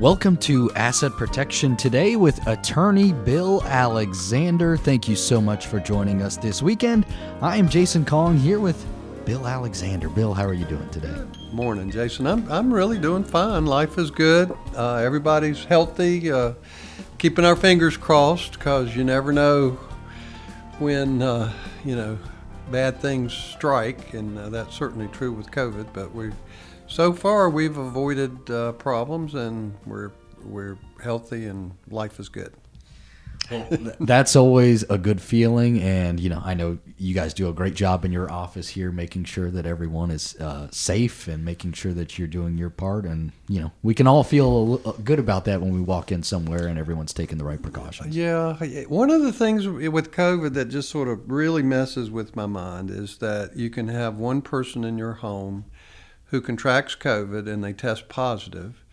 Welcome to Asset Protection today with attorney Bill Alexander. Thank you so much for joining us this weekend. I am Jason Kong here with Bill Alexander. Bill, how are you doing today? Morning, Jason. I'm, I'm really doing fine. Life is good. Uh, everybody's healthy. Uh, keeping our fingers crossed because you never know when, uh, you know, bad things strike, and uh, that's certainly true with COVID. But we, so far, we've avoided uh, problems, and we're we're healthy, and life is good. That's always a good feeling, and you know, I know you guys do a great job in your office here, making sure that everyone is uh, safe and making sure that you're doing your part. And you know, we can all feel good about that when we walk in somewhere and everyone's taking the right precautions. Yeah, one of the things with COVID that just sort of really messes with my mind is that you can have one person in your home who contracts COVID and they test positive,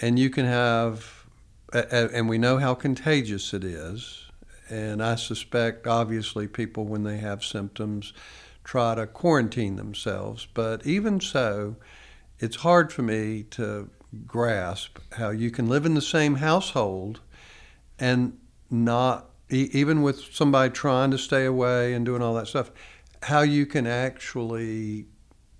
and you can have and we know how contagious it is. And I suspect, obviously, people, when they have symptoms, try to quarantine themselves. But even so, it's hard for me to grasp how you can live in the same household and not, even with somebody trying to stay away and doing all that stuff, how you can actually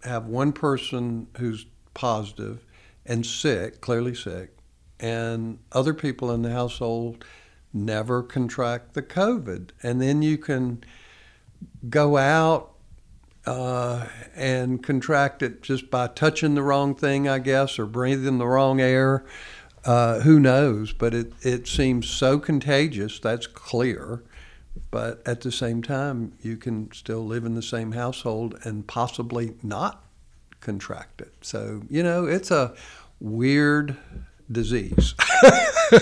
have one person who's positive and sick, clearly sick, and other people in the household never contract the COVID. And then you can go out uh, and contract it just by touching the wrong thing, I guess, or breathing the wrong air. Uh, who knows? But it, it seems so contagious, that's clear. But at the same time, you can still live in the same household and possibly not contract it. So, you know, it's a weird disease.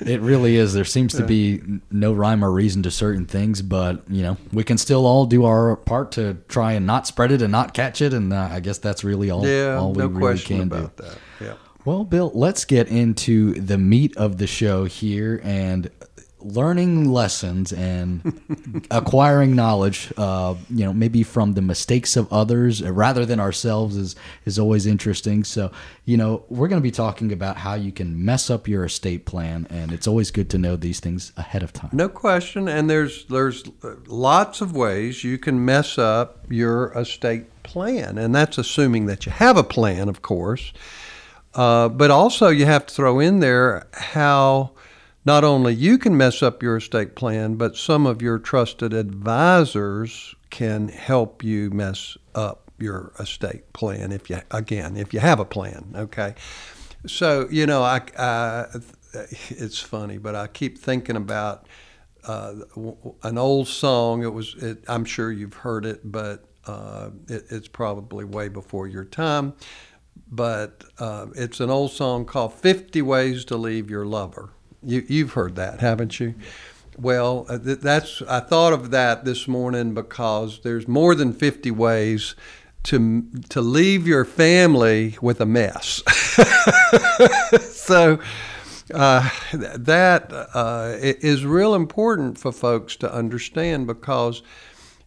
it really is. There seems to be no rhyme or reason to certain things, but you know we can still all do our part to try and not spread it and not catch it, and uh, I guess that's really all. Yeah, all we no really question can about do. that. Yeah. Well, Bill, let's get into the meat of the show here and learning lessons and acquiring knowledge, uh, you know, maybe from the mistakes of others uh, rather than ourselves is is always interesting. So, you know, we're going to be talking about how you can mess up your estate plan, and it's always good to know these things ahead of time. No question, and there's there's lots of ways you can mess up your estate plan, and that's assuming that you have a plan, of course. Uh, but also, you have to throw in there how not only you can mess up your estate plan, but some of your trusted advisors can help you mess up your estate plan if you again if you have a plan. Okay, so you know I, I it's funny, but I keep thinking about uh, an old song. It was it, I'm sure you've heard it, but uh, it, it's probably way before your time. But uh, it's an old song called 50 Ways to Leave Your Lover you, you've heard that, haven't you? Well, uh, that's I thought of that this morning because there's more than 50 ways to to leave your family with a mess. so uh, that uh, is real important for folks to understand because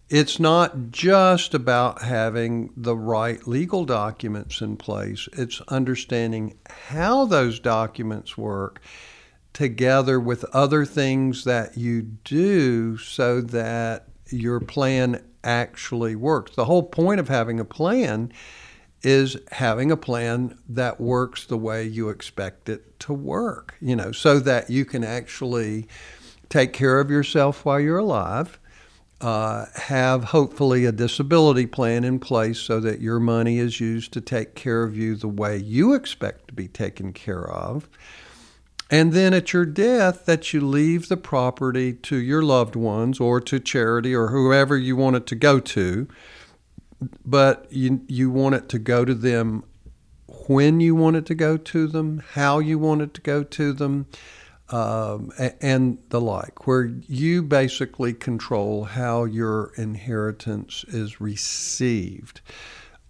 it's not just about having the right legal documents in place. It's understanding how those documents work together with other things that you do so that your plan actually works. The whole point of having a plan is having a plan that works the way you expect it to work, you know, so that you can actually take care of yourself while you're alive. Uh, have hopefully a disability plan in place so that your money is used to take care of you the way you expect to be taken care of and then at your death, that you leave the property to your loved ones or to charity or whoever you want it to go to. But you, you want it to go to them when you want it to go to them, how you want it to go to them, um, and the like, where you basically control how your inheritance is received.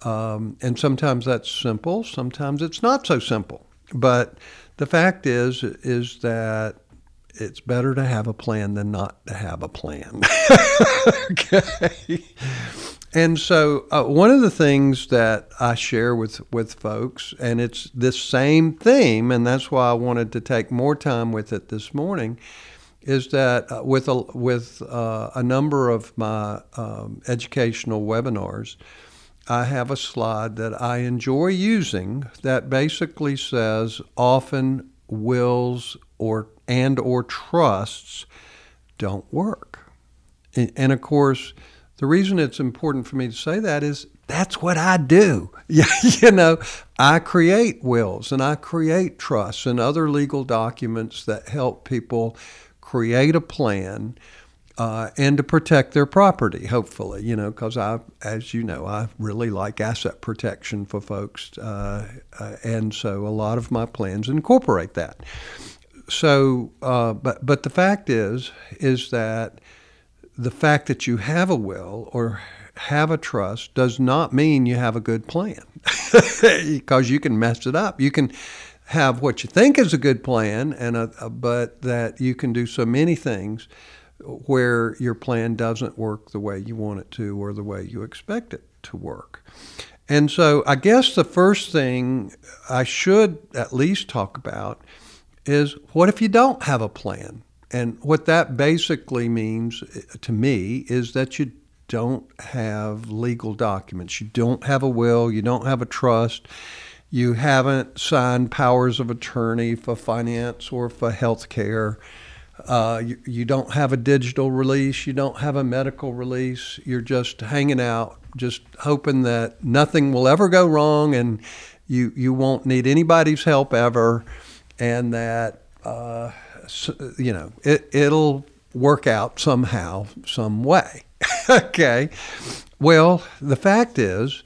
Um, and sometimes that's simple, sometimes it's not so simple. But the fact is is that it's better to have a plan than not to have a plan. okay. And so, uh, one of the things that I share with, with folks, and it's this same theme, and that's why I wanted to take more time with it this morning, is that uh, with a, with uh, a number of my um, educational webinars, I have a slide that I enjoy using that basically says often wills or and or trusts don't work. And, and of course, the reason it's important for me to say that is that's what I do. you know, I create wills and I create trusts and other legal documents that help people create a plan uh, and to protect their property, hopefully, you know, because I, as you know, I really like asset protection for folks. Uh, uh, and so a lot of my plans incorporate that. So, uh, but, but the fact is, is that the fact that you have a will or have a trust does not mean you have a good plan because you can mess it up. You can have what you think is a good plan, and a, a, but that you can do so many things where your plan doesn't work the way you want it to or the way you expect it to work. And so, I guess the first thing I should at least talk about is what if you don't have a plan? And what that basically means uh, to me is that you don't have legal documents. You don't have a will, you don't have a trust, you haven't signed powers of attorney for finance or for health care. Uh, you, you, don't have a digital release, you don't have a medical release. You're just hanging out, just hoping that nothing will ever go wrong and you, you won't need anybody's help ever, and that, uh, you know, it, it'll work out somehow, some way. okay. Well, the fact is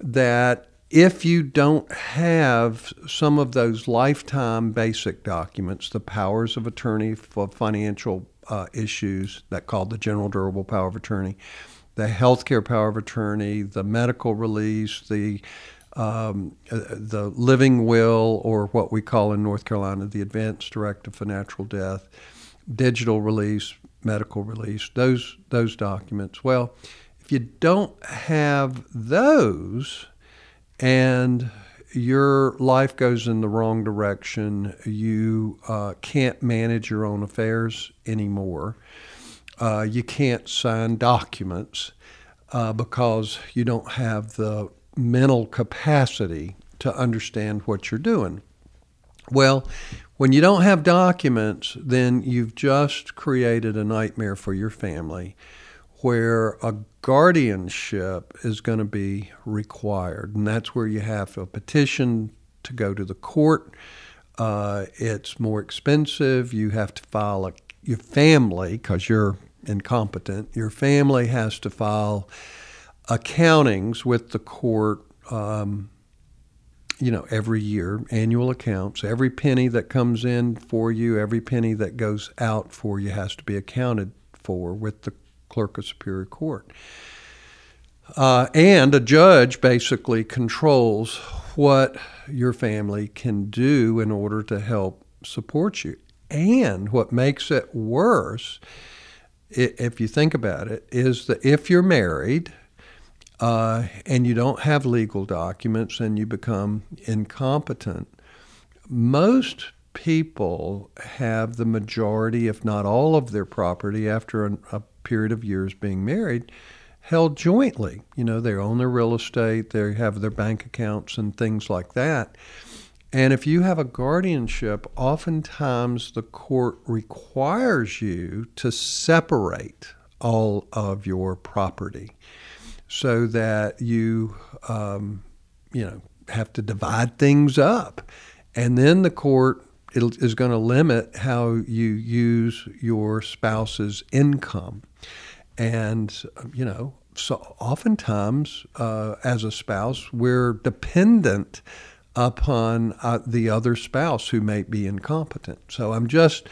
that if you don't have some of those lifetime basic documents, the powers of attorney for financial uh, issues that called the general durable power of attorney, the healthcare power of attorney, the medical release, the um, uh, the living will, or what we call in North Carolina the advance directive for natural death, digital release, medical release, those those documents. Well, if you don't have those, and your life goes in the wrong direction, you uh, can't manage your own affairs anymore. Uh, you can't sign documents uh, because you don't have the mental capacity to understand what you're doing. Well, when you don't have documents, then you've just created a nightmare for your family where a guardianship is going to be required. And that's where you have a petition to go to the court. Uh, it's more expensive. You have to file a, your family, because you're incompetent, your family has to file accountings with the court. Um, you know, every year, annual accounts. Every penny that comes in for you, every penny that goes out for you has to be accounted for with the clerk of Superior Court. Uh, and a judge basically controls what your family can do in order to help support you. And what makes it worse, if you think about it, is that if you're married uh, and you don't have legal documents and you become incompetent, most people have the majority, if not all, of their property after a, a period of years being married held jointly. You know, they own their real estate, they have their bank accounts and things like that. And if you have a guardianship, oftentimes the court requires you to separate all of your property so that you, um, you know, have to divide things up. And then the court is going to limit how you use your spouse's income. And, you know, so oftentimes uh, as a spouse, we're dependent upon uh, the other spouse who may be incompetent. So I'm just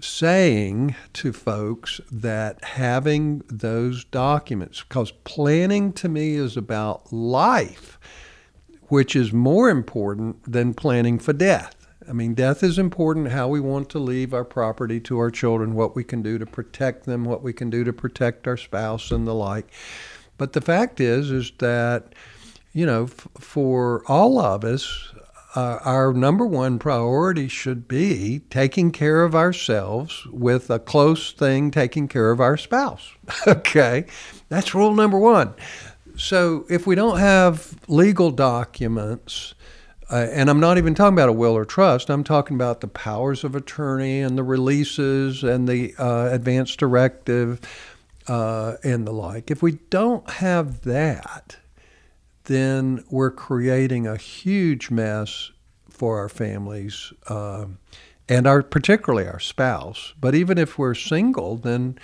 saying to folks that having those documents, because planning to me is about life, which is more important than planning for death. I mean, death is important, how we want to leave our property to our children, what we can do to protect them, what we can do to protect our spouse, and the like. but the fact is, is that you know, f- for all of us, uh, our number one priority should be taking care of ourselves with a close thing taking care of our spouse. okay, that's rule number one. So if we don't have legal documents, uh, and I'm not even talking about a will or trust, I'm talking about the powers of attorney and the releases and the uh, advance directive uh, and the like. If we don't have that, then we're creating a huge mess for our families uh, and our particularly our spouse. But even if we're single, then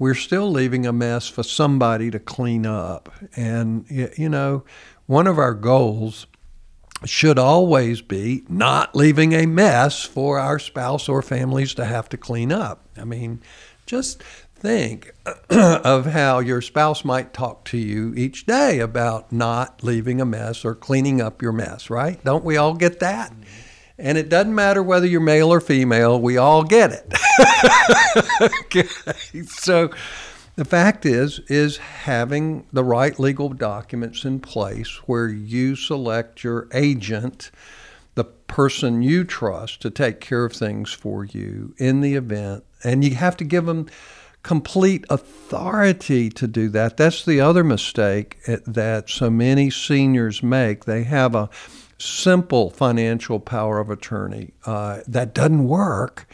we're still leaving a mess for somebody to clean up. And you know, one of our goals should always be not leaving a mess for our spouse or families to have to clean up. I mean, just think of how your spouse might talk to you each day about not leaving a mess or cleaning up your mess, right? Don't we all get that? Mm-hmm. And it doesn't matter whether you're male or female, we all get it. okay. So the fact is is having the right legal documents in place where you select your agent the person you trust to take care of things for you in the event and you have to give them complete authority to do that. That's the other mistake eh, that so many seniors make. They have a simple financial power of attorney uh, that doesn't work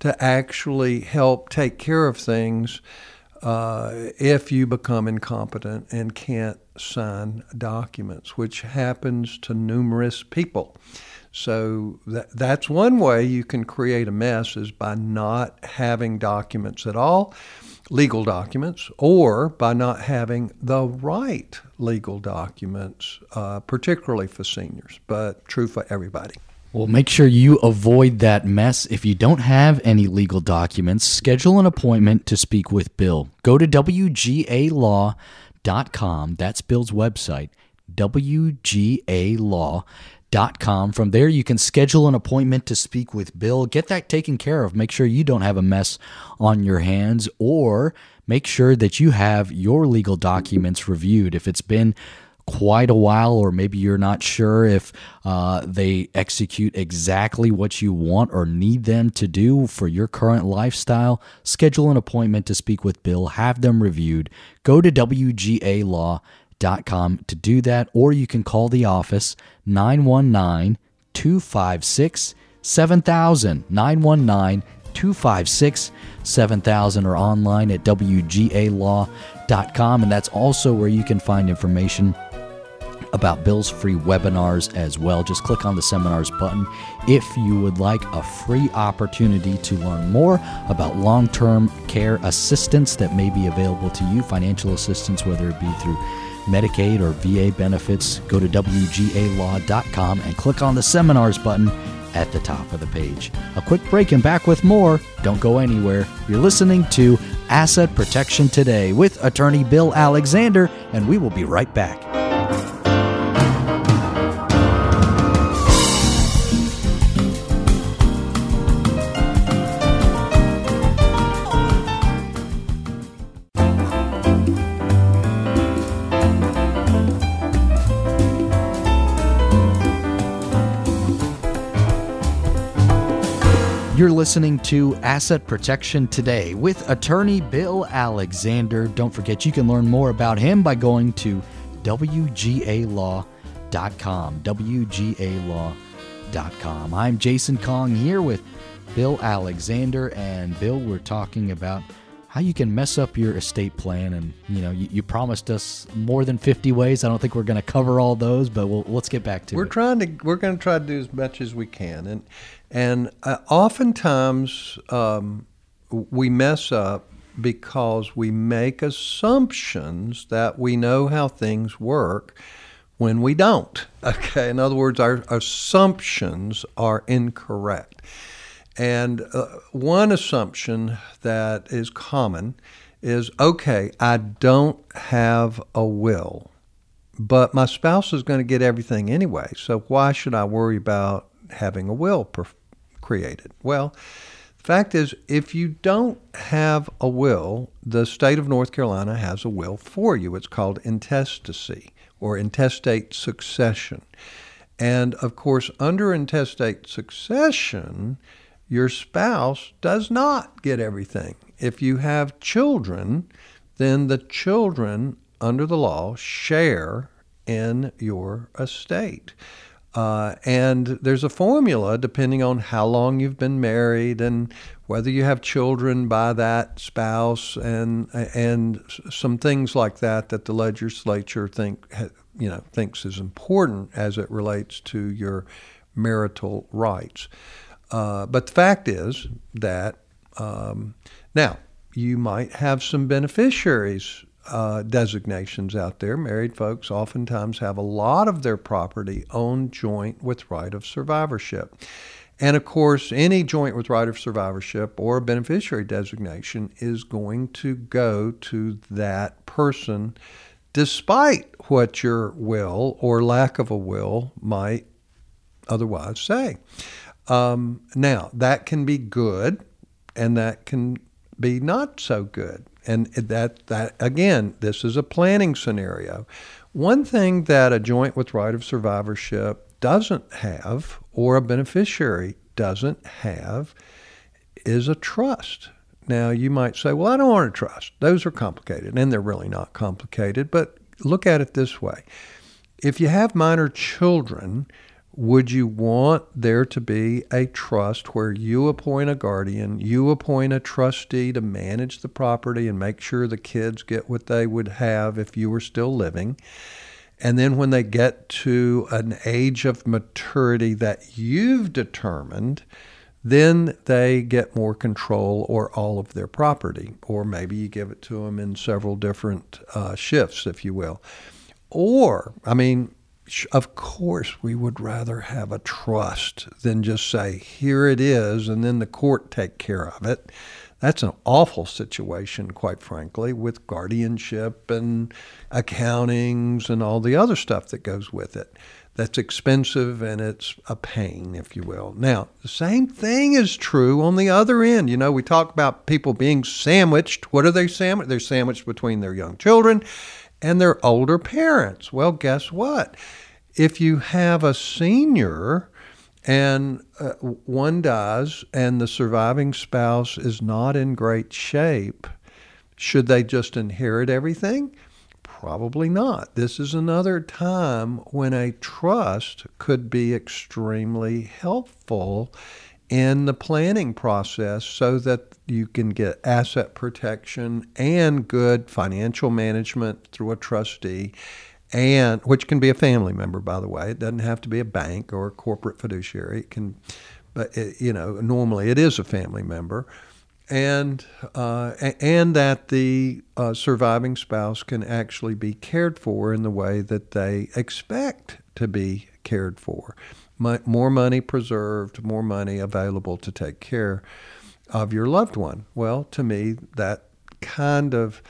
to actually help take care of things uh, if you become incompetent and can't sign documents, which happens to numerous people. So that, that's one way you can create a mess is by not having documents at all, legal documents, or by not having the right legal documents, uh, particularly for seniors, but true for everybody. Well, make sure you avoid that mess. If you don't have any legal documents, schedule an appointment to speak with Bill. Go to WGALaw.com. That's Bill's website, WGALaw.com Com. From there, you can schedule an appointment to speak with Bill. Get that taken care of. Make sure you don't have a mess on your hands, or make sure that you have your legal documents reviewed. If it's been quite a while, or maybe you're not sure if uh, they execute exactly what you want or need them to do for your current lifestyle, schedule an appointment to speak with Bill. Have them reviewed. Go to WGA Law com to do that, or you can call the office 919 256 7000. 919 256 7000 or online at WGALaw.com. And that's also where you can find information about Bill's free webinars as well. Just click on the seminars button if you would like a free opportunity to learn more about long term care assistance that may be available to you, financial assistance, whether it be through Medicaid or VA benefits, go to WGALaw.com and click on the seminars button at the top of the page. A quick break and back with more. Don't go anywhere. You're listening to Asset Protection Today with attorney Bill Alexander, and we will be right back. You're listening to Asset Protection Today with attorney Bill Alexander. Don't forget, you can learn more about him by going to WGALaw.com. WGALaw.com. I'm Jason Kong here with Bill Alexander, and Bill, we're talking about how you can mess up your estate plan and you know you, you promised us more than 50 ways i don't think we're going to cover all those but we'll, let's get back to we're it we're trying to we're going to try to do as much as we can and and uh, oftentimes um, we mess up because we make assumptions that we know how things work when we don't. Okay, in other words, our assumptions are incorrect. And uh, one assumption that is common is okay, I don't have a will, but my spouse is going to get everything anyway, so why should I worry about having a will created? Well, the Fact is, if you don't have a will, the state of North Carolina has a will for you. It's called intestacy or intestate succession. And of course, under intestate succession, your spouse does not get everything. If you have children, then the children, under the law, share in your estate. Uh, and there's a formula depending on how long you've been married and whether you have children by that spouse and and some things like that that the legislature think you know thinks is important as it relates to your marital rights. Uh, but the fact is that um, now you might have some beneficiaries uh, designations out there. Married folks oftentimes have a lot of their property owned joint with right of survivorship. And of course, any joint with right of survivorship or beneficiary designation is going to go to that person despite what your will or lack of a will might otherwise say. Um, now, that can be good and that can be not so good. And that, that again, this is a planning scenario. One thing that a joint with right of survivorship doesn't have, or a beneficiary doesn't have, is a trust. Now, you might say, well, I don't want a trust. Those are complicated, and they're really not complicated, but look at it this way. If you have minor children, would you want there to be a trust where you appoint a guardian, you appoint a trustee to manage the property and make sure the kids get what they would have if you were still living? And then when they get to an age of maturity that you've determined, then they get more control or all of their property. Or maybe you give it to them in several different uh, shifts, if you will. Or, I mean, of course, we would rather have a trust than just say, here it is, and then the court take care of it. That's an awful situation, quite frankly, with guardianship and accountings and all the other stuff that goes with it. That's expensive and it's a pain, if you will. Now, the same thing is true on the other end. You know, we talk about people being sandwiched. What are they sandwiched? They're sandwiched between their young children and their older parents. Well, guess what? If you have a senior and uh, one dies and the surviving spouse is not in great shape, should they just inherit everything? Probably not. This is another time when a trust could be extremely helpful in the planning process so that you can get asset protection and good financial management through a trustee and which can be a family member by the way. It doesn't have to be a bank or a corporate fiduciary. It can but it, you know normally it is a family member. And uh, and that the uh, surviving spouse can actually be cared for in the way that they expect to be cared for. More money preserved, more money available to take care your loved one. Well, to me, that kind of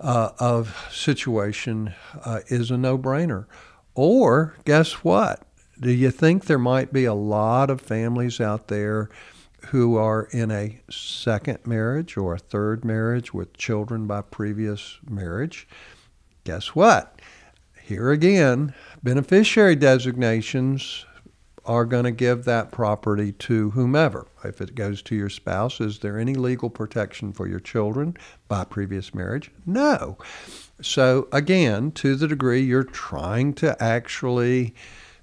uh, of situation uh, is a no-brainer. Or guess what? Do you think there might be a lot of families out there who are in a second marriage or a third marriage with children by previous marriage? Guess what? Here again, beneficiary designations are going to give that property to whomever. If it goes to your spouse, is there any legal protection for your children by previous marriage? No. So, again, to the degree you're trying to actually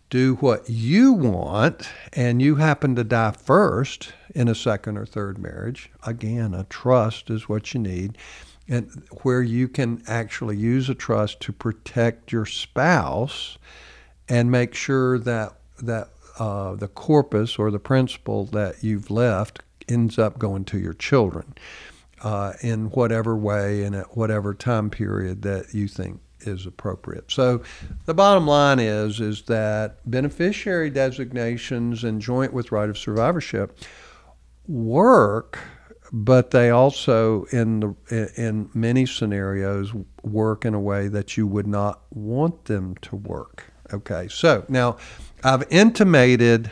do what you want and you happen to die first in a second or third marriage, again, a trust is what you need. And where you can actually use a trust to protect your spouse and make sure that that uh, the corpus or the principal that you've left ends up going to your children uh, in whatever way and at whatever time period that you think is appropriate. So the bottom line is is that beneficiary designations and joint with right of survivorship work but they also in the in many scenarios work in a way that you would not want them to work. Okay. So now I've intimated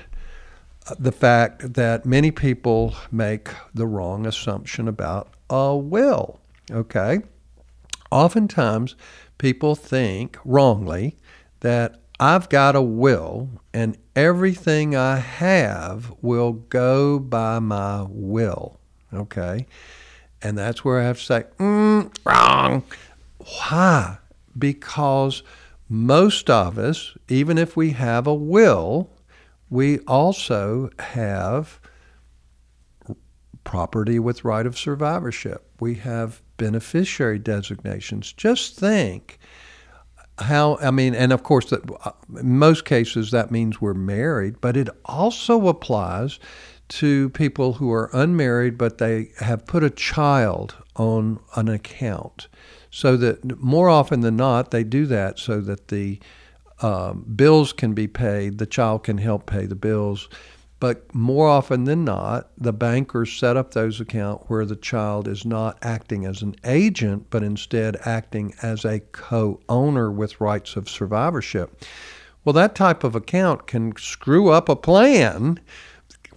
the fact that many people make the wrong assumption about a will. Okay? Oftentimes, people think wrongly that I've got a will and everything I have will go by my will. Okay? And that's where I have to say, mm, wrong. Why? Because most of us, even if we have a will, we also have property with right of survivorship. We have beneficiary designations. Just think how, I mean, and of course, that, in most cases that means we're married, but it also applies to people who are unmarried but they have put a child on an account. So that more often than not, they do that so that the um, bills can be paid, the child can help pay the bills. But more often than not, the bankers set up those accounts where the child is not acting as an agent, but instead acting as a co owner with rights of survivorship. Well, that type of account can screw up a plan.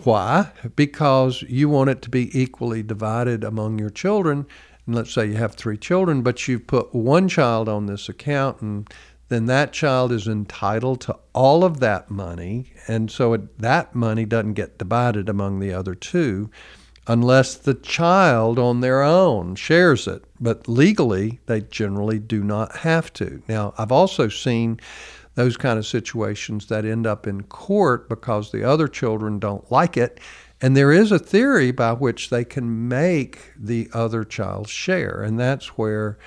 Why? Because you want it to be equally divided among your children. Let's say you have three children, but you've put one child on this account and then that child is entitled to all of that money. And so it, that money doesn't get divided among the other two unless the child on their own shares it. But legally, they generally do not have to. Now, I've also seen those kind of situations that end up in court because the other children don't like it. And there is a theory by which they can make the other child share. And that's where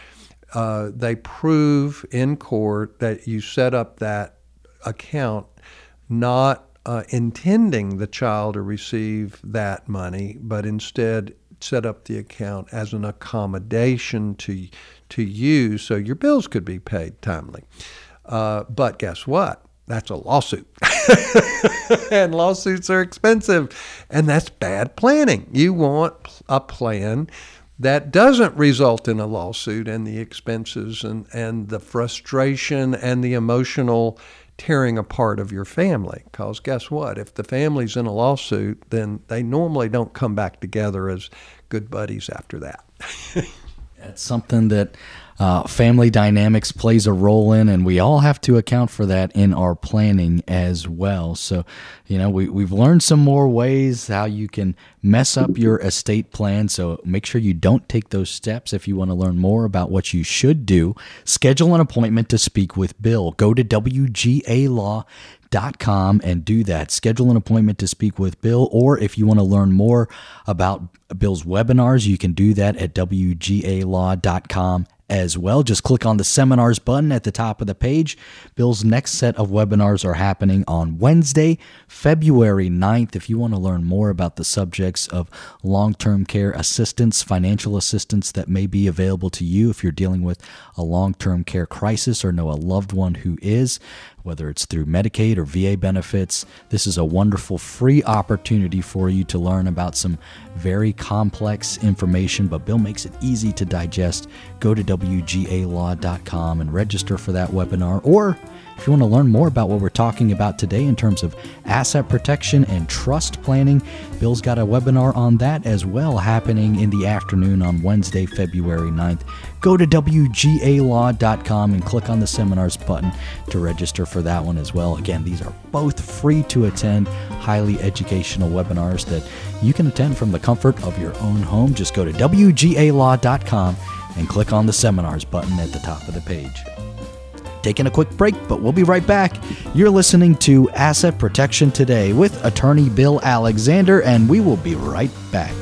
uh, they prove in court that you set up that account not uh, intending the child to receive that money, but instead set up the account as an accommodation to to you, so your bills could be paid timely. Uh, but guess what? That's a lawsuit. and lawsuits are expensive. And that's bad planning. You want a plan that doesn't result in a lawsuit and the expenses and, and the frustration and the emotional tearing apart of your family. Because guess what? If the family's in a lawsuit, then they normally don't come back together as good buddies after that. It's something that uh, family dynamics plays a role in, and we all have to account for that in our planning as well. So, you know, we, we've learned some more ways how you can mess up your estate plan. So make sure you don't take those steps. If you want to learn more about what you should do, schedule an appointment to speak with Bill. Go to WGA Law com and do that. Schedule an appointment to speak with Bill, or if you want to learn more about Bill's webinars, you can do that at WGAlaw.com as well. Just click on the seminars button at the top of the page. Bill's next set of webinars are happening on Wednesday, February 9th. If you want to learn more about the subjects of long term care assistance, financial assistance that may be available to you if you're dealing with a long term care crisis or know a loved one who is, whether it's through Medicaid or VA benefits. This is a wonderful free opportunity for you to learn about some very complex information, but Bill makes it easy to digest. Go to WGAlaw.com and register for that webinar. Or if you want to learn more about what we're talking about today in terms of asset protection and trust planning, Bill's got a webinar on that as well happening in the afternoon on Wednesday, February 9th. Go to WGAlaw.com and click on the seminars button to register for that one as well. Again, these are both free to attend, highly educational webinars that you can attend from the comfort of your own home. Just go to WGAlaw.com and click on the seminars button at the top of the page taking a quick break, but we'll be right back. You're listening to Asset Protection Today with attorney Bill Alexander, and we will be right back.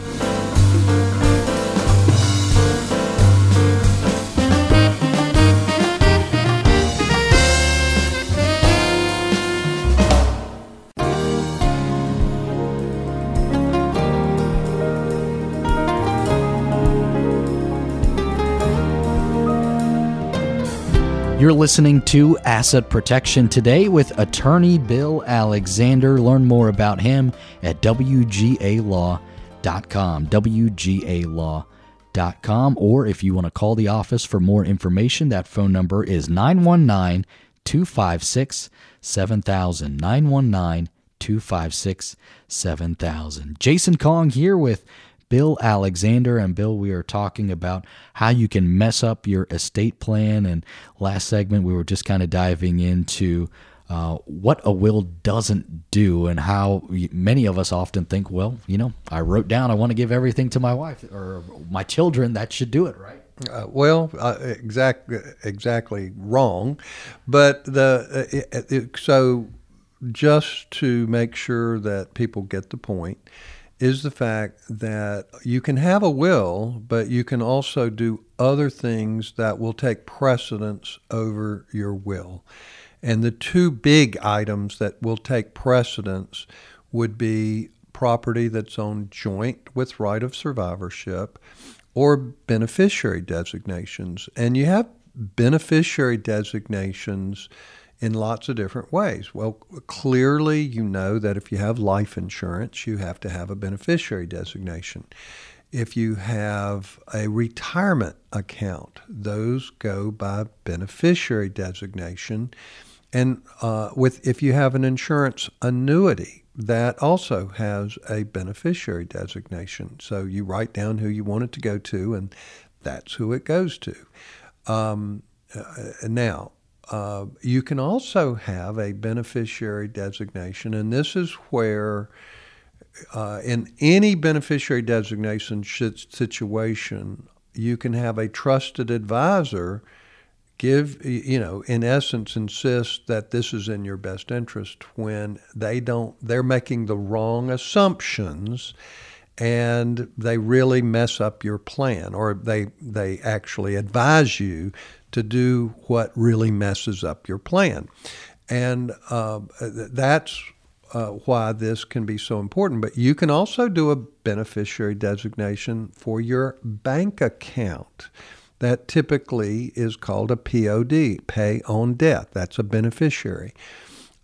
You're listening to Asset Protection Today with attorney Bill Alexander. Learn more about him at WGAlaw.com. WGAlaw.com. Or if you want to call the office for more information, that phone number is 919 256 7000. 919 256 7000. Jason Kong here with Bill Alexander. And Bill, we are talking about how you can mess up your estate plan. And last segment, we were just kind of diving into uh, what a will doesn't do and how many of us often think, well, you know, I wrote down I want to give everything to my wife or my children. That should do it, right? Uh, well, uh, exact, exactly wrong, but the uh, it, it, so just to make sure that people get the point is the fact that you can have a will, but you can also do other things that will take precedence over your will. And the two big items that will take precedence would be property that's owned joint with right of survivorship or beneficiary designations. And you have beneficiary designations in lots of different ways. Well, clearly, you know that if you have life insurance, you have to have a beneficiary designation. If you have a retirement account, those go by beneficiary designation. And uh, with if you have an insurance annuity, that also has a beneficiary designation. So you write down who you want it to go to, and that's who it goes to. Um, uh, now, uh, you can also have a beneficiary designation, and this is where, uh, in any beneficiary designation situation, you can have a trusted advisor give you know in essence insist that this is in your best interest when they don't they're making the wrong assumptions and they really mess up your plan or they they actually advise you to do what really messes up your plan and uh, that's uh, why this can be so important. But you can also do a beneficiary designation for your bank account that typically is called a POD, pay on death. That's a beneficiary.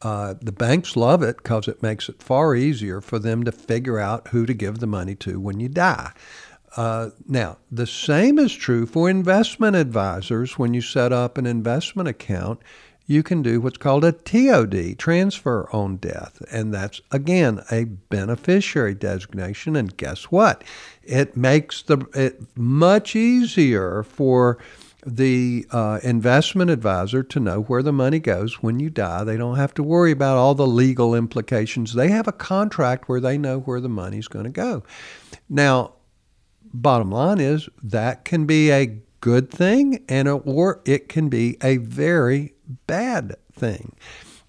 Uh, the banks love it because it makes it far easier for them to figure out who to give the money to when you die. Uh, now, the same is true for investment advisors. When you set up an investment account, you can do what's called a TOD, transfer on death. And that's, again, a beneficiary designation. And guess what? It makes the, it much easier for the uh, investment advisor to know where the money goes when you die. They don't have to worry about all the legal implications. They have a contract where they know where the money's going to go. Now, bottom line is that can be a good thing and or it can be a very bad thing.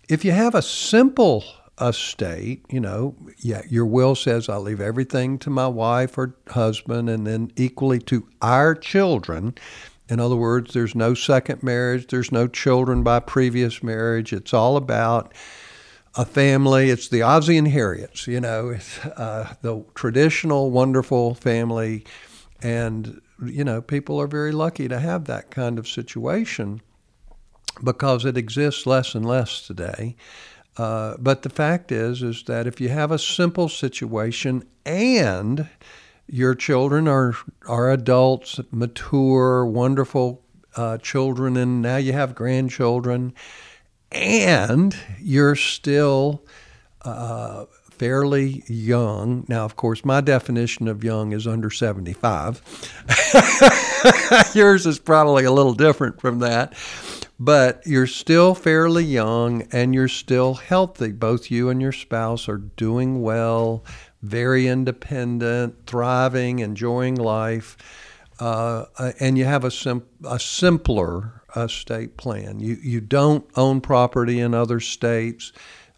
If you have a simple estate, you know, yeah, your will says I'll leave everything to my wife or husband and then equally to our children. In other words, there's no second marriage, there's no children by previous marriage. It's all about a family. It's the Ozzie and Harriets, you know, it's uh, the traditional, wonderful family. And, you know, people are very lucky to have that kind of situation because it exists less and less today. Uh, but the fact is, is that if you have a simple situation and your children are are adults, mature, wonderful uh, children, and now you have grandchildren, and you're still uh, fairly young. Now, of course, my definition of young is under 75. Yours is probably a little different from that but you're still fairly young and you're still healthy. Both you and your spouse are doing well, very independent, thriving, enjoying life, uh, and you have a, sim- a simpler estate plan. You, you don't own property in other states.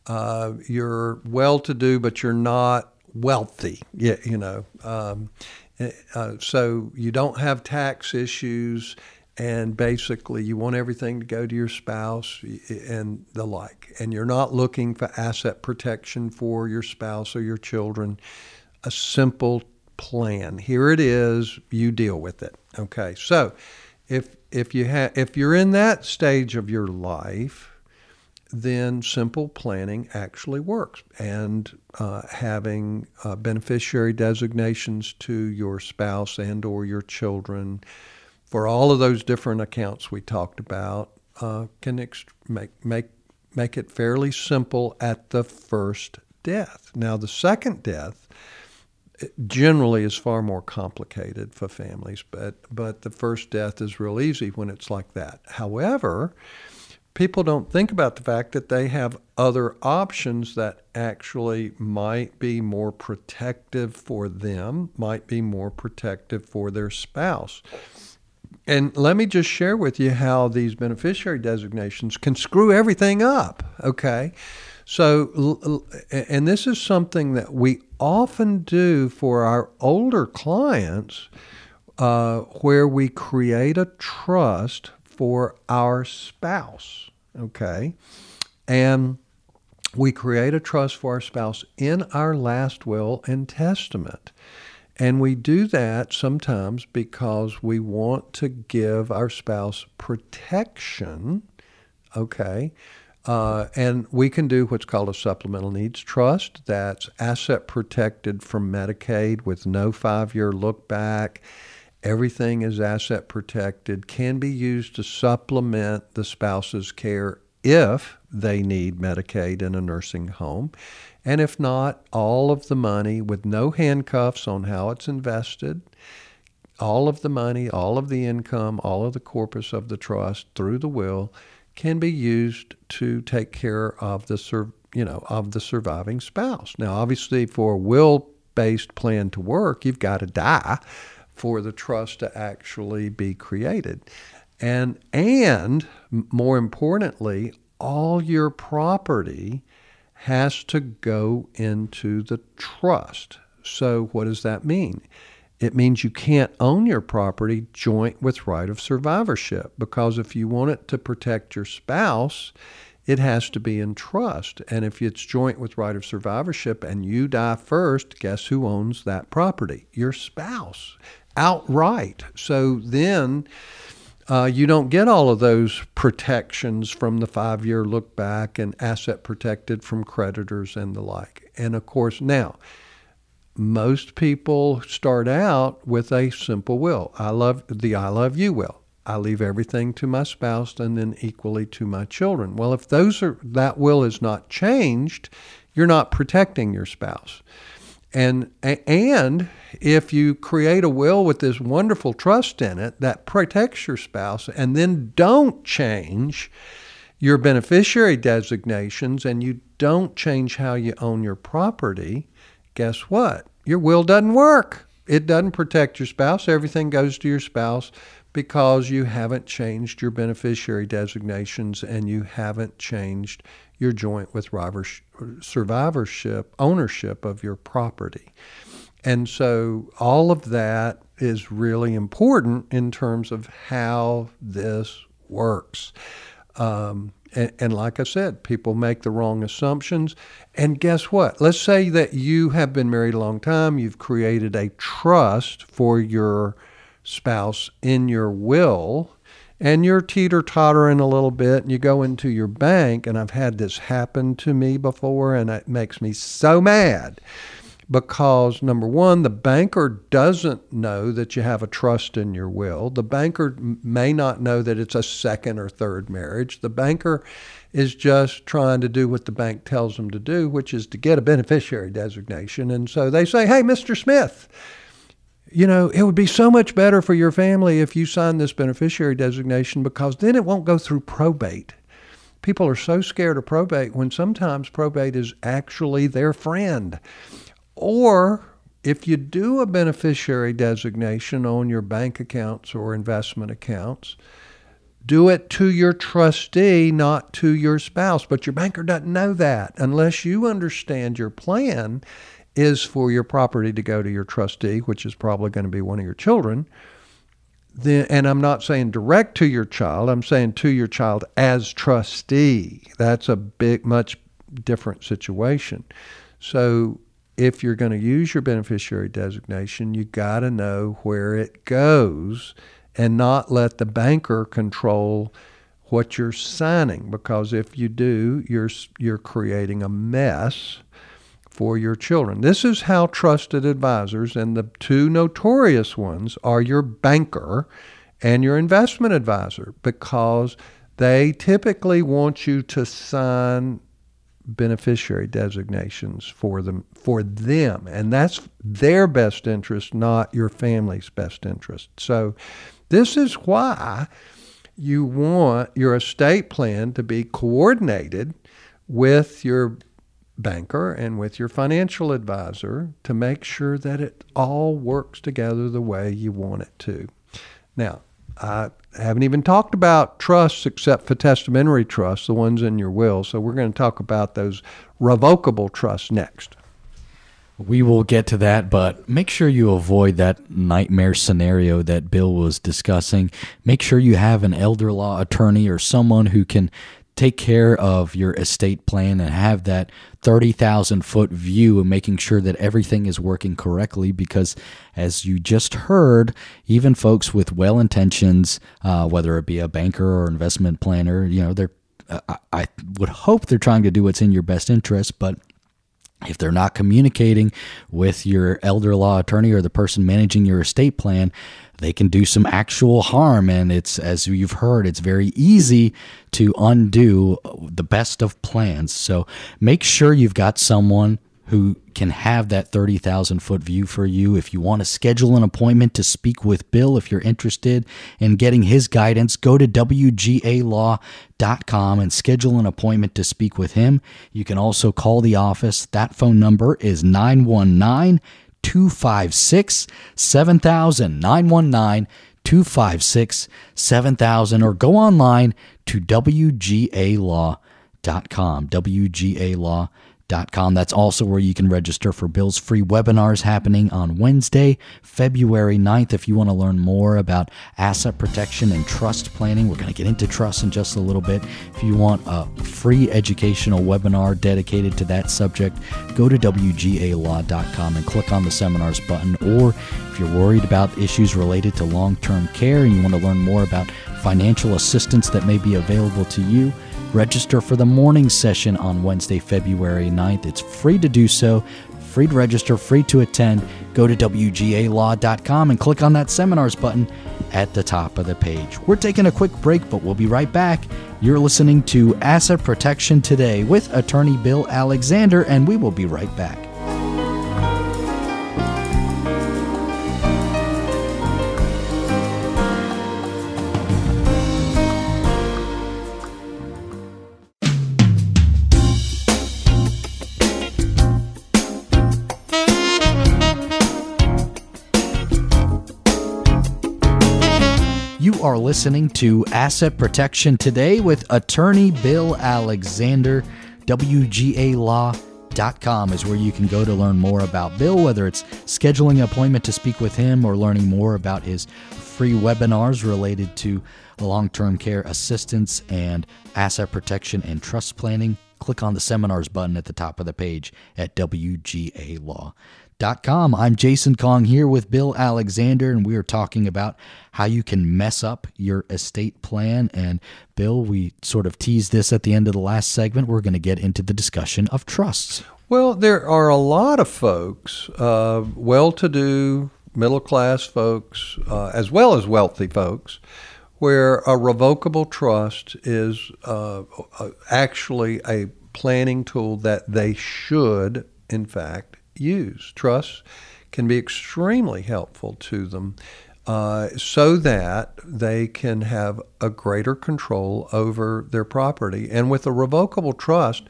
Uh, you're well to do, but you're not wealthy. Yeah, you know. Um, eh, uh, so you don't have tax issues and basically you want everything to go to your spouse and the like and you're not looking for asset protection for your spouse or your children a simple plan here it is you deal with it okay so if if you have if you're in that stage of your life then simple planning actually works and uh, having uh, beneficiary designations to your spouse and or your children for all of those different accounts we talked about uh, can ex- make, make, make it fairly simple at the first death. Now, the second death generally is far more complicated for families, but but the first death is real easy when it's like that. However, people don't think about the fact that they have other options that actually might be more protective for them, might be more protective for their spouse. And let me just share with you how these beneficiary designations can screw everything up, okay? So, and this is something that we often do for our older clients uh, where we create a trust for our spouse, okay? And we create a trust for our spouse in our last will and testament. And we do that sometimes because we want to give our spouse protection, okay? Uh, and we can do what's called a supplemental needs trust that's asset protected from Medicaid with no five year look back. Everything is asset protected, can be used to supplement the spouse's care if they need Medicaid in a nursing home. And if not, all of the money with no handcuffs on how it's invested, all of the money, all of the income, all of the corpus of the trust through the will can be used to take care of the sur- you know of the surviving spouse. Now, obviously, for a will-based plan to work, you've got to die for the trust to actually be created, and and more importantly, all your property has to go into the trust. So, what does that mean? It means you can't own your property joint with right of survivorship because if you want it to protect your spouse, it has to be in trust. And if it's joint with right of survivorship and you die first, guess who owns that property? Your spouse outright. So then uh, you don't get all of those protections from the five year look back and asset protected from creditors and the like. And of course, now, most people start out with a simple will. I love the I love you will. I leave everything to my spouse and then equally to my children. Well, if those are that will is not changed, you're not protecting your spouse. And and if you create a will with this wonderful trust in it that protects your spouse and then don't change your beneficiary designations and you don't change how you own your property, guess what? Your will doesn't work. It doesn't protect your spouse. Everything goes to your spouse because you haven't changed your beneficiary designations and you haven't changed your joint with survivorship ownership of your property. And so all of that is really important in terms of how this works. Um, and, and, like I said, people make the wrong assumptions. And guess what? Let's say that you have been married a long time, you've created a trust for your spouse in your will, and you're teeter tottering a little bit, and you go into your bank. And I've had this happen to me before, and it makes me so mad because number one, the banker doesn't know that you have a trust in your will. The banker may not know that it's a second or third marriage. The banker is just trying to do what the bank tells them to do, which is to get a beneficiary designation. And so they say, hey, Mr. Smith, you know, it would be so much better for your family if you sign this beneficiary designation because then it won't go through probate. People are so scared of probate when sometimes probate is actually their friend. Or if you do a beneficiary designation on your bank accounts or investment accounts, do it to your trustee, not to your spouse. But your banker doesn't know that unless you understand your plan is for your property to go to your trustee, which is probably going to be one of your children. Then, and I'm not saying direct to your child, I'm saying to your child as trustee. That's a big, much different situation. So if you're going to use your beneficiary designation, you got to know where it goes and not let the banker control what you're signing because if you do, you're you're creating a mess for your children. This is how trusted advisors and the two notorious ones are your banker and your investment advisor because they typically want you to sign beneficiary designations for them for them and that's their best interest not your family's best interest so this is why you want your estate plan to be coordinated with your banker and with your financial advisor to make sure that it all works together the way you want it to. Now, I haven't even talked about trusts except for testamentary trusts, the ones in your will. So we're going to talk about those revocable trusts next. We will get to that, but make sure you avoid that nightmare scenario that Bill was discussing. Make sure you have an elder law attorney or someone who can take care of your estate plan and have that 30,000 foot view and making sure that everything is working correctly because as you just heard even folks with well intentions uh, whether it be a banker or investment planner you know they're I, I would hope they're trying to do what's in your best interest but if they're not communicating with your elder law attorney or the person managing your estate plan, they can do some actual harm. And it's, as you've heard, it's very easy to undo the best of plans. So make sure you've got someone who can have that 30,000 foot view for you. If you want to schedule an appointment to speak with Bill, if you're interested in getting his guidance, go to WGAlaw.com and schedule an appointment to speak with him. You can also call the office. That phone number is 919 256 7000. 919 256 7000 or go online to WGAlaw.com. WGAlaw.com that's also where you can register for Bill's free webinars happening on Wednesday, February 9th. If you want to learn more about asset protection and trust planning, we're going to get into trust in just a little bit. If you want a free educational webinar dedicated to that subject, go to WGAlaw.com and click on the seminars button. Or if you're worried about issues related to long term care and you want to learn more about financial assistance that may be available to you, Register for the morning session on Wednesday, February 9th. It's free to do so, free to register, free to attend. Go to WGAlaw.com and click on that seminars button at the top of the page. We're taking a quick break, but we'll be right back. You're listening to Asset Protection Today with attorney Bill Alexander, and we will be right back. Listening to Asset Protection Today with attorney Bill Alexander. WGAlaw.com is where you can go to learn more about Bill, whether it's scheduling an appointment to speak with him or learning more about his free webinars related to long term care assistance and asset protection and trust planning. Click on the seminars button at the top of the page at WGAlaw.com. Com. I'm Jason Kong here with Bill Alexander, and we are talking about how you can mess up your estate plan. And Bill, we sort of teased this at the end of the last segment. We're going to get into the discussion of trusts. Well, there are a lot of folks, uh, well to do, middle class folks, uh, as well as wealthy folks, where a revocable trust is uh, uh actually a planning tool that they should, in fact, use. Trusts can be extremely helpful to them uh, so that they can have a greater control over their property. And with a revocable trust,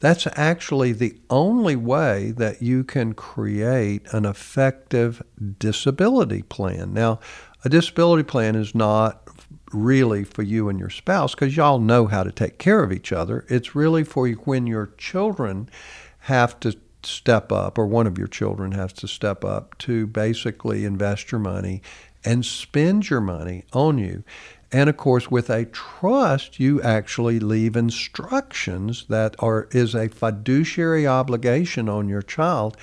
that's actually the only way that you can create an effective disability plan. Now, a disability plan is not really for you and your spouse because y'all know how to take care of each other. It's really for you when your children have to step up, or one of your children has to step up to basically invest your money and spend your money on you. And of course, with a trust, you actually leave instructions that are is a fiduciary obligation on your child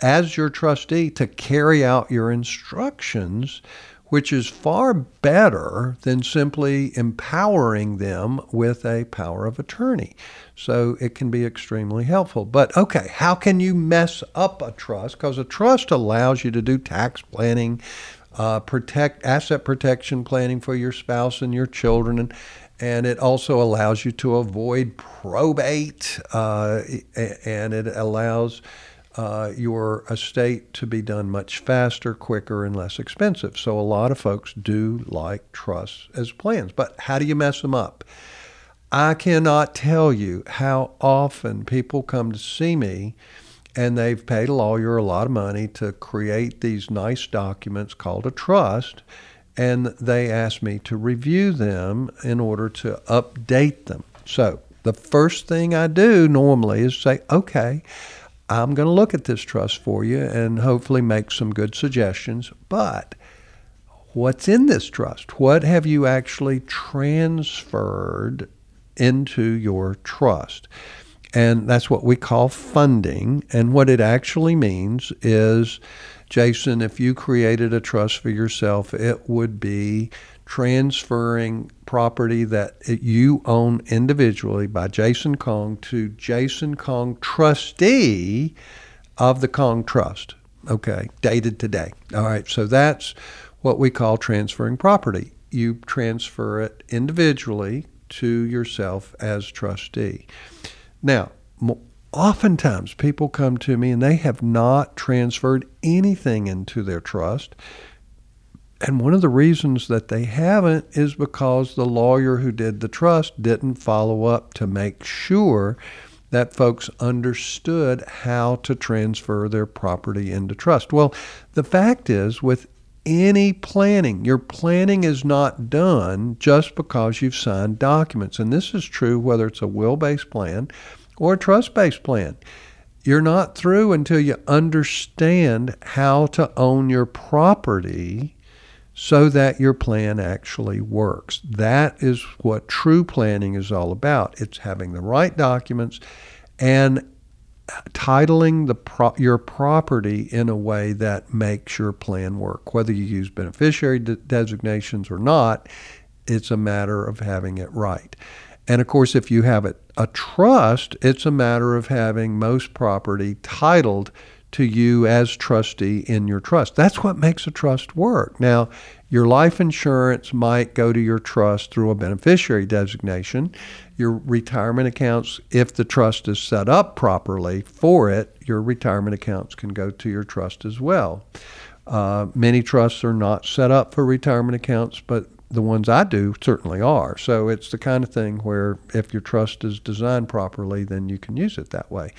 as your trustee to carry out your instructions which is far better than simply empowering them with a power of attorney. So it can be extremely helpful. But okay, how can you mess up a trust? Because a trust allows you to do tax planning. uh, protect asset protection planning for your spouse and your children, and and it also allows you to avoid probate, uh, and it allows uh, your estate to be done much faster, quicker, and less expensive. So a lot of folks do like trusts as plans, but how do you mess them up? I cannot tell you how often people come to see me and they've paid a lawyer a lot of money to create these nice documents called a trust and they ask me to review them in order to update them. So, the first thing I do normally is say, okay, I'm going to look at this trust for you and hopefully make some good suggestions. But what's in this trust? What have you actually transferred into your trust? And that's what we call funding. And what it actually means is, Jason, if you created a trust for yourself, it would be transferring property that you own individually by Jason Kong to Jason Kong, trustee of the Kong Trust. Okay, dated today. All right, so that's what we call transferring property. You transfer it individually to yourself as trustee. Now, oftentimes people come to me and they have not transferred anything into their trust. And one of the reasons that they haven't is because the lawyer who did the trust didn't follow up to make sure that folks understood how to transfer their property into trust. Well, the fact is, with any planning, your planning is not done just because you've signed documents. And this is true whether it's a will based plan or a trust based plan. You're not through until you understand how to own your property so that your plan actually works. That is what true planning is all about. It's having the right documents and titling the pro- your property in a way that makes your plan work. Whether you use beneficiary de- designations or not, it's a matter of having it right. And of course, if you have it, a trust, it's a matter of having most property titled to you as trustee in your trust. That's what makes a trust work. Now, your life insurance might go to your trust through a beneficiary designation. Your retirement accounts, if the trust is set up properly for it, your retirement accounts can go to your trust as well. Uh, many trusts are not set up for retirement accounts, but the ones I do certainly are. So it's the kind of thing where if your trust is designed properly, then you can use it that way.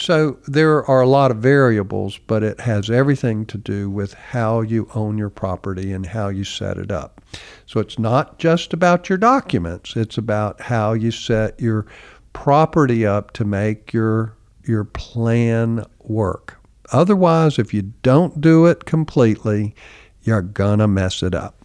So there are a lot of variables, but it has everything to do with how you own your property and how you set it up. So it's not just about your documents, it's about how you set your property up to make your your plan work. Otherwise, if you don't do it completely, you're to mess it up.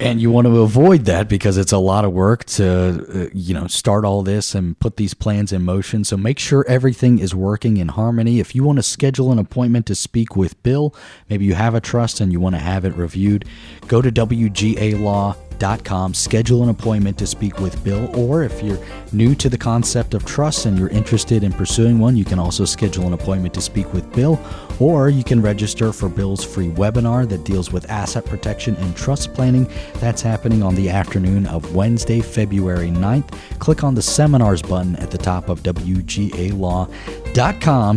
And you want to avoid that because it's a lot of work to, uh, you know, start all this and put these plans in motion. So make sure everything is working in harmony. If you want to schedule an appointment to speak with Bill, maybe you have a trust and you want to have it reviewed, go to WGA Law com. Schedule an appointment to speak with Bill, or if you're new to the concept of trust and you're interested in pursuing one, you can also schedule an appointment to speak with Bill, or you can register for Bill's free webinar that deals with asset protection and trust planning. That's happening on the afternoon of Wednesday, February 9th. Click on the seminars button at the top of WGALaw.com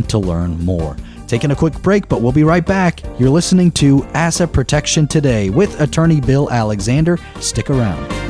to learn more. Taking a quick break, but we'll be right back. You're listening to Asset Protection Today with attorney Bill Alexander. Stick around.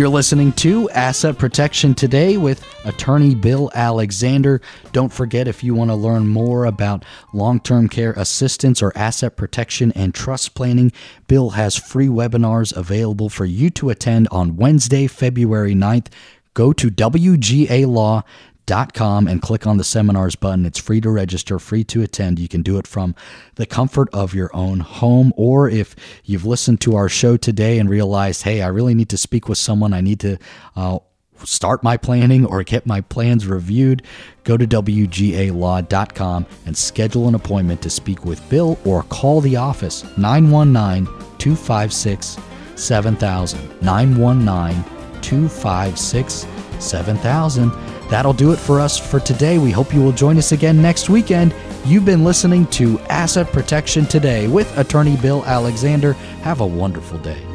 You're listening to Asset Protection Today with attorney Bill Alexander. Don't forget if you want to learn more about long term care assistance or asset protection and trust planning, Bill has free webinars available for you to attend on Wednesday, February 9th. Go to WGA Law com and click on the seminars button. It's free to register, free to attend. You can do it from the comfort of your own home. Or if you've listened to our show today and realized, hey, I really need to speak with someone, I need to uh, start my planning or get my plans reviewed, go to WGALaw.com and schedule an appointment to speak with Bill or call the office 919 256 7000. 919 256 7000. That'll do it for us for today. We hope you will join us again next weekend. You've been listening to Asset Protection Today with attorney Bill Alexander. Have a wonderful day.